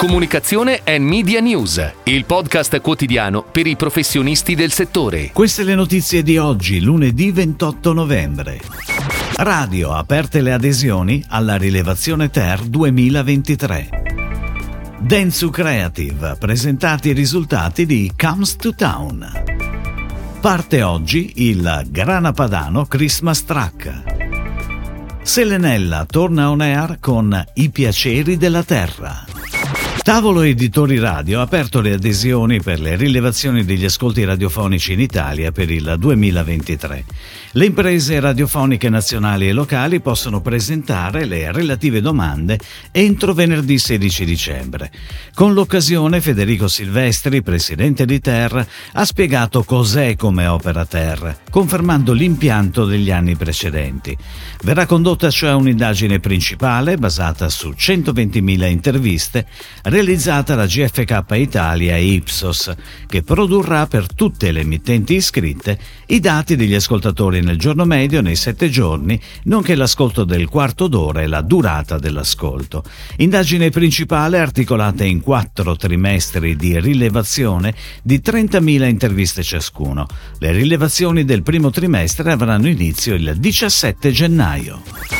Comunicazione e Media News, il podcast quotidiano per i professionisti del settore. Queste le notizie di oggi, lunedì 28 novembre. Radio, aperte le adesioni alla rilevazione Ter 2023. Densu Creative, presentati i risultati di Comes to Town. Parte oggi il Grana Padano Christmas Track. Selenella torna on air con I piaceri della terra. Tavolo Editori Radio ha aperto le adesioni per le rilevazioni degli ascolti radiofonici in Italia per il 2023. Le imprese radiofoniche nazionali e locali possono presentare le relative domande entro venerdì 16 dicembre. Con l'occasione Federico Silvestri, presidente di Ter, ha spiegato cos'è come opera Ter, confermando l'impianto degli anni precedenti. Verrà condotta cioè un'indagine principale basata su 120.000 interviste realizzata da GFK Italia e Ipsos, che produrrà per tutte le emittenti iscritte i dati degli ascoltatori nel giorno medio nei sette giorni, nonché l'ascolto del quarto d'ora e la durata dell'ascolto. Indagine principale articolata in quattro trimestri di rilevazione di 30.000 interviste ciascuno. Le rilevazioni del primo trimestre avranno inizio il 17 gennaio.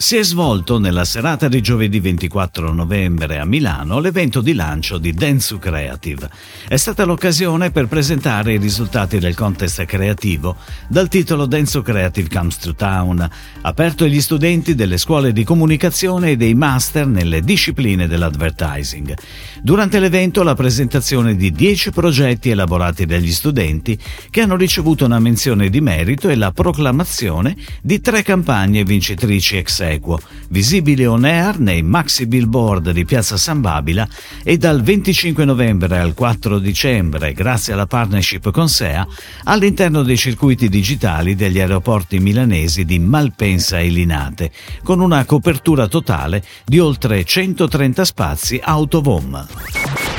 Si è svolto nella serata di giovedì 24 novembre a Milano l'evento di lancio di Densu Creative. È stata l'occasione per presentare i risultati del contest creativo dal titolo Densu Creative Comes to Town, aperto agli studenti delle scuole di comunicazione e dei master nelle discipline dell'advertising. Durante l'evento la presentazione di 10 progetti elaborati dagli studenti che hanno ricevuto una menzione di merito e la proclamazione di tre campagne vincitrici ex equo, visibili on air nei maxi billboard di Piazza San Babila e dal 25 novembre al 4 dicembre, grazie alla partnership con SEA, all'interno dei circuiti digitali degli aeroporti milanesi di Malpensa e Linate, con una copertura totale di oltre 130 spazi autovom.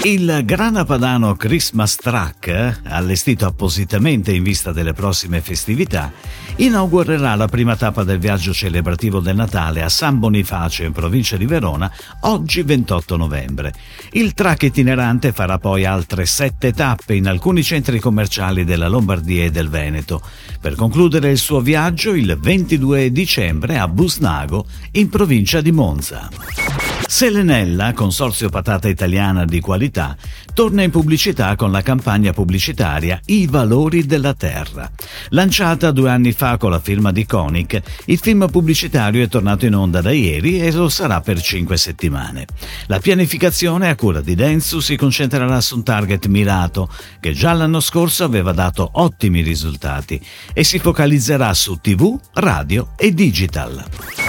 Il Grana Padano Christmas Track, allestito appositamente in vista delle prossime festività, inaugurerà la prima tappa del viaggio celebrativo del Natale a San Bonifacio in provincia di Verona oggi 28 novembre. Il track itinerante farà poi altre sette tappe in alcuni centri commerciali della Lombardia e del Veneto, per concludere il suo viaggio il 22 dicembre a Busnago in provincia di Monza. Selenella, consorzio patata italiana di qualità, torna in pubblicità con la campagna pubblicitaria I valori della terra. Lanciata due anni fa con la firma di Conic, il film pubblicitario è tornato in onda da ieri e lo sarà per cinque settimane. La pianificazione a cura di Densu si concentrerà su un target mirato che già l'anno scorso aveva dato ottimi risultati e si focalizzerà su TV, radio e digital.